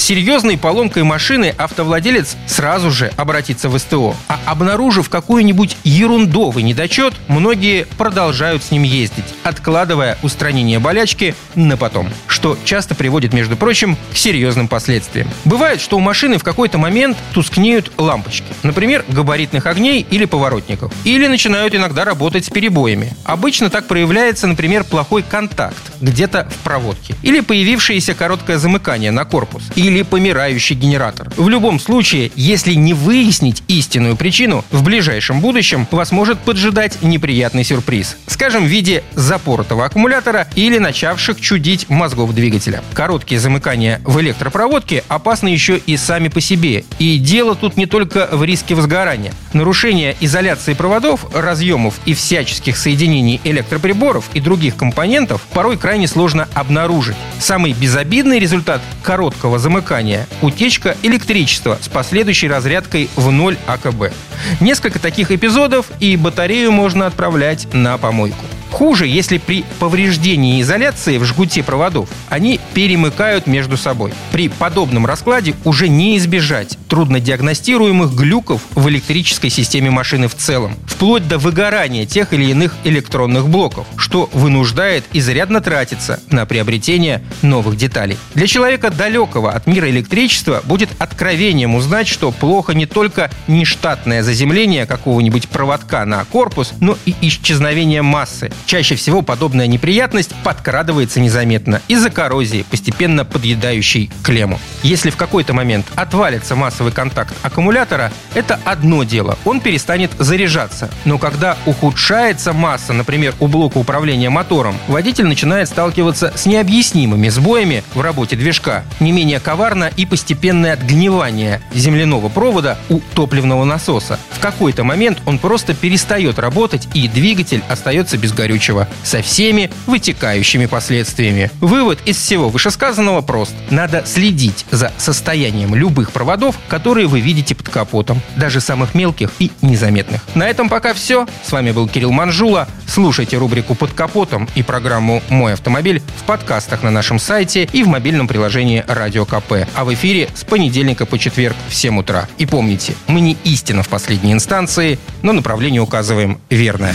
Серьезной поломкой машины автовладелец сразу же обратится в СТО. А обнаружив какой-нибудь ерундовый недочет, многие продолжают с ним ездить, откладывая устранение болячки на потом, что часто приводит, между прочим, к серьезным последствиям. Бывает, что у машины в какой-то момент тускнеют лампочки, например, габаритных огней или поворотников, или начинают иногда работать с перебоями. Обычно так проявляется, например, плохой контакт где-то в проводке, или появившееся короткое замыкание на корпус, или помирающий генератор. В любом случае, если не выяснить истинную причину, в ближайшем будущем вас может поджидать неприятный сюрприз. Скажем, в виде запоротого аккумулятора или начавших чудить мозгов двигателя. Короткие замыкания в электропроводке опасны еще и сами по себе. И дело тут не только в риске возгорания. Нарушение изоляции проводов, разъемов и всяческих соединений электроприборов и других компонентов порой крайне сложно обнаружить. Самый безобидный результат короткого замыкания утечка электричества с последующей разрядкой в 0 АКБ. Несколько таких эпизодов, и батарею можно отправлять на помойку. Хуже, если при повреждении изоляции в жгуте проводов они перемыкают между собой. При подобном раскладе уже не избежать труднодиагностируемых глюков в электрической системе машины в целом, вплоть до выгорания тех или иных электронных блоков, что вынуждает изрядно тратиться на приобретение новых деталей. Для человека далекого от мира электричества будет откровением узнать, что плохо не только нештатное заземление какого-нибудь проводка на корпус, но и исчезновение массы, Чаще всего подобная неприятность подкрадывается незаметно из-за коррозии, постепенно подъедающей клемму. Если в какой-то момент отвалится массовый контакт аккумулятора, это одно дело, он перестанет заряжаться. Но когда ухудшается масса, например, у блока управления мотором, водитель начинает сталкиваться с необъяснимыми сбоями в работе движка. Не менее коварно и постепенное отгнивание земляного провода у топливного насоса. В какой-то момент он просто перестает работать и двигатель остается без горючего горючего со всеми вытекающими последствиями. Вывод из всего вышесказанного прост. Надо следить за состоянием любых проводов, которые вы видите под капотом, даже самых мелких и незаметных. На этом пока все. С вами был Кирилл Манжула. Слушайте рубрику «Под капотом» и программу «Мой автомобиль» в подкастах на нашем сайте и в мобильном приложении «Радио КП». А в эфире с понедельника по четверг в 7 утра. И помните, мы не истина в последней инстанции, но направление указываем верное.